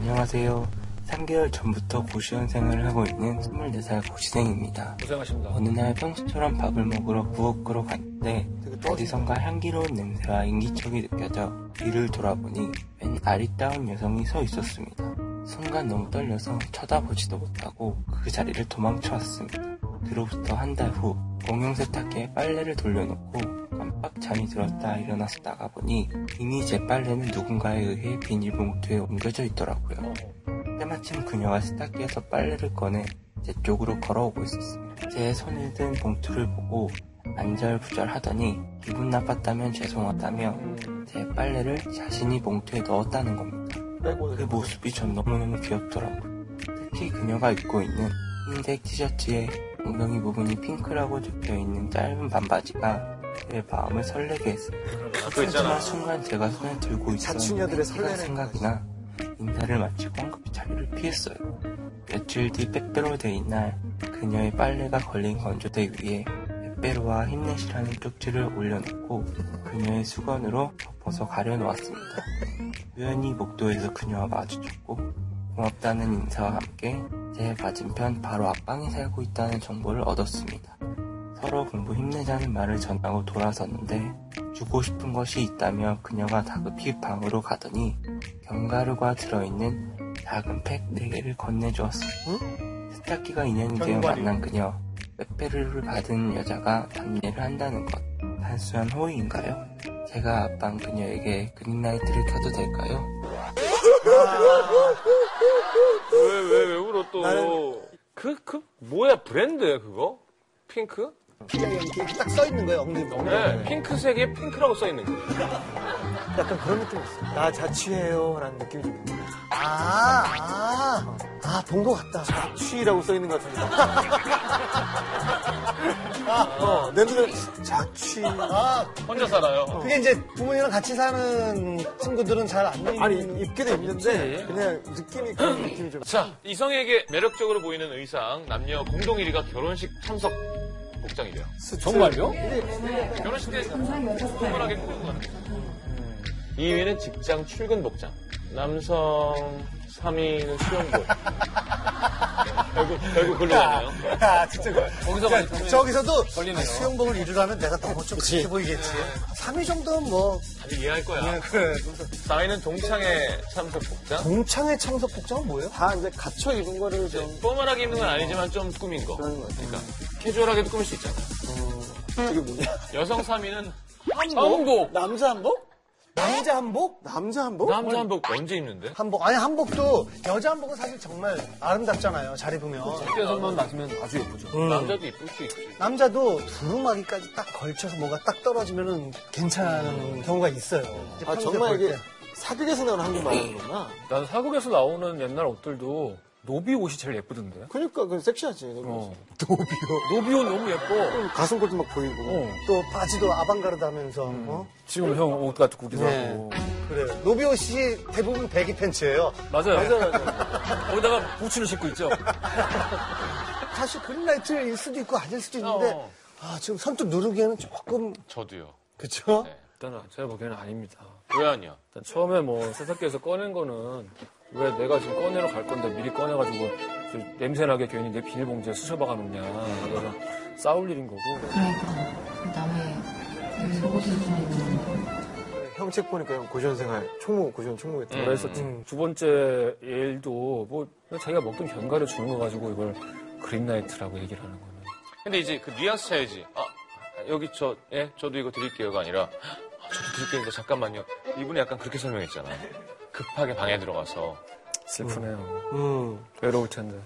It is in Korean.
안녕하세요. 3개월 전부터 고시원 생활을 하고 있는 24살 고시생입니다. 고생하십니다. 어느 날 평소처럼 밥을 먹으러 부엌으로 갔는데 어디선가 향기로운 냄새와 인기척이 느껴져 뒤를 돌아보니 웬 아리따운 여성이 서 있었습니다. 순간 너무 떨려서 쳐다보지도 못하고 그 자리를 도망쳐 왔습니다. 그로부터 한 달 후 공용 세탁기에 빨래를 돌려놓고 깜빡 잠이 들었다 일어나서 나가보니 이미 제 빨래는 누군가에 의해 비닐봉투에 옮겨져 있더라고요. 때마침 그녀가 세탁기에서 빨래를 꺼내 제 쪽으로 걸어오고 있었습니다. 제 손에 든 봉투를 보고 안절부절 하더니 기분 나빴다면 죄송하다며 제 빨래를 자신이 봉투에 넣었다는 겁니다. 그 모습이 전 너무너무 귀엽더라고요. 특히 그녀가 입고 있는 흰색 티셔츠에 엉덩이 부분이 핑크라고 적혀있는 짧은 반바지가 제 마음을 설레게 있잖아. 하지만 순간 제가 손에 들고 자충녀들의 있었는데 설레는 생각이 나 인사를 마치고 황급히 자리를 피했어요. 며칠 뒤 빼빼로 데이 날 그녀의 빨래가 걸린 건조대 위에 빼빼로와 힘내시라는 쪽지를 올려놓고 그녀의 수건으로 덮어서 가려놓았습니다. 우연히 복도에서 그녀와 마주쳤고 고맙다는 인사와 함께 제 맞은편 바로 앞방에 살고 있다는 정보를 얻었습니다. 서로 공부 힘내자는 말을 전하고 돌아섰는데 주고 싶은 것이 있다며 그녀가 다급히 방으로 가더니 견과류가 들어있는 작은 팩 4개를 건네주었습니다. 세탁기가 인연이 되어 견과류. 만난 그녀 빼빼로를 받은 여자가 답례를 한다는 것 단순한 호의인가요? 제가 앞방 그녀에게 그린라이트를 켜도 될까요? 왜, 왜, 왜 울어 또? 나는- 그, 그, 뭐야, 브랜드야, 그거? 핑크? 그냥 이렇게 딱 써 있는 거예요, 엉덩이. 네, 핑크색에 핑크라고 써있는 거. 약간 그런 느낌이 있어. 나 자취해요. 라는 느낌이 좀 있는 아, 아, 아, 본 것 같다. 자취라고 써 있는 것 같은데. 어, 내 눈에 자취. 아, 혼자 살아요. 그게 이제 부모님이랑 같이 사는 친구들은 잘 안 입는 아니, 입기도 입는데. 그냥 느낌이, 그런 느낌이 좀. 자, 이성에게 매력적으로 보이는 의상, 남녀 공동 1위가 결혼식 참석 복장이래요. 정말요? 결혼식 때 특별하게 꾸미고 가는 거죠. 2위는 직장 출근 복장. 남성 3위는 수영복. 결국, 결국 글로 가네요. 아, 진짜. 거기서 많이 저기서도 걸리네요. 아, 수영복을 입으라면 내가 너무 좀 그렇게 보이겠지. 3위 정도는 뭐, 다들 이해할 거야. 그래. 4위는 동창회 참석 복장. 동창회 참석 복장은 뭐예요? 다 이제 갖춰 입은 거를 좀. 포멀하게 입는 건 아니지만 좀 꾸민 거. 그런 것 같아요. 그러니까 캐주얼하게도 꾸밀 수 있잖아. 저게 뭐냐? 여성 3위는 한복. 남자 한복? 남자 한복? 남자 한복? 남자 한복 언제 입는데? 한복. 아니, 한복도, 여자 한복은 사실 정말 아름답잖아요. 잘 입으면. 밖에서만 맞으면 아주 예쁘죠. 남자도 이쁠 수 있지. 남자도 두루마기까지 딱 걸쳐서 뭐가 딱 떨어지면은 괜찮은 경우가 있어요. 이제 아, 평소에 정말 볼 이게 때. 사극에서 나오는 한국 말하는 거구나. 난 사극에서 나오는 옛날 옷들도 노비 옷이 제일 예쁘던데. 그러니까, 그 섹시하지. 어. 노비요? 노비 옷 너무 예뻐. 가슴골도 막 보이고. 어. 또 바지도 아방가르드 하면서, 어? 지금 형 옷 같은 구기도 네. 하고. 그래요. 노비옷이 대부분 baggy 팬츠예요. 맞아요. 맞아, 맞아. 거기다가 부츠를 신고 있죠. 사실 green light일 수도 있고 아닐 수도 있는데 어. 아, 지금 선뜻 누르기에는 조금 저도요. 그쵸? 네. 일단은 제가 보기에는 아닙니다. 왜 아니야? 일단 처음에 뭐 세탁기에서 꺼낸 거는 왜 내가 지금 꺼내러 갈 건데 미리 꺼내가지고 저 냄새나게 괜히 내 비닐봉지에 쑤셔박아 놓냐. 그래서 싸울 일인 거고. 그러니까 남의 속옷을 입는 형책 보니까 형 고시원 생활 총무, 고시원 총무했다. 음. 그랬었지. 두 번째 일도 뭐 자기가 먹던 견과류 주는 거 가지고 이걸 그린라이트라고 얘기를 하는 거는. 근데 이제 그 뉘앙스 차이지. 아, 여기 저, 예, 저도 이거 드릴게요가 아니라, 아, 저도 드릴게요. 잠깐만요. 이분이 약간 그렇게 설명했잖아. 급하게 방에 들어가서. 슬프네요. 음. 외로울 텐데.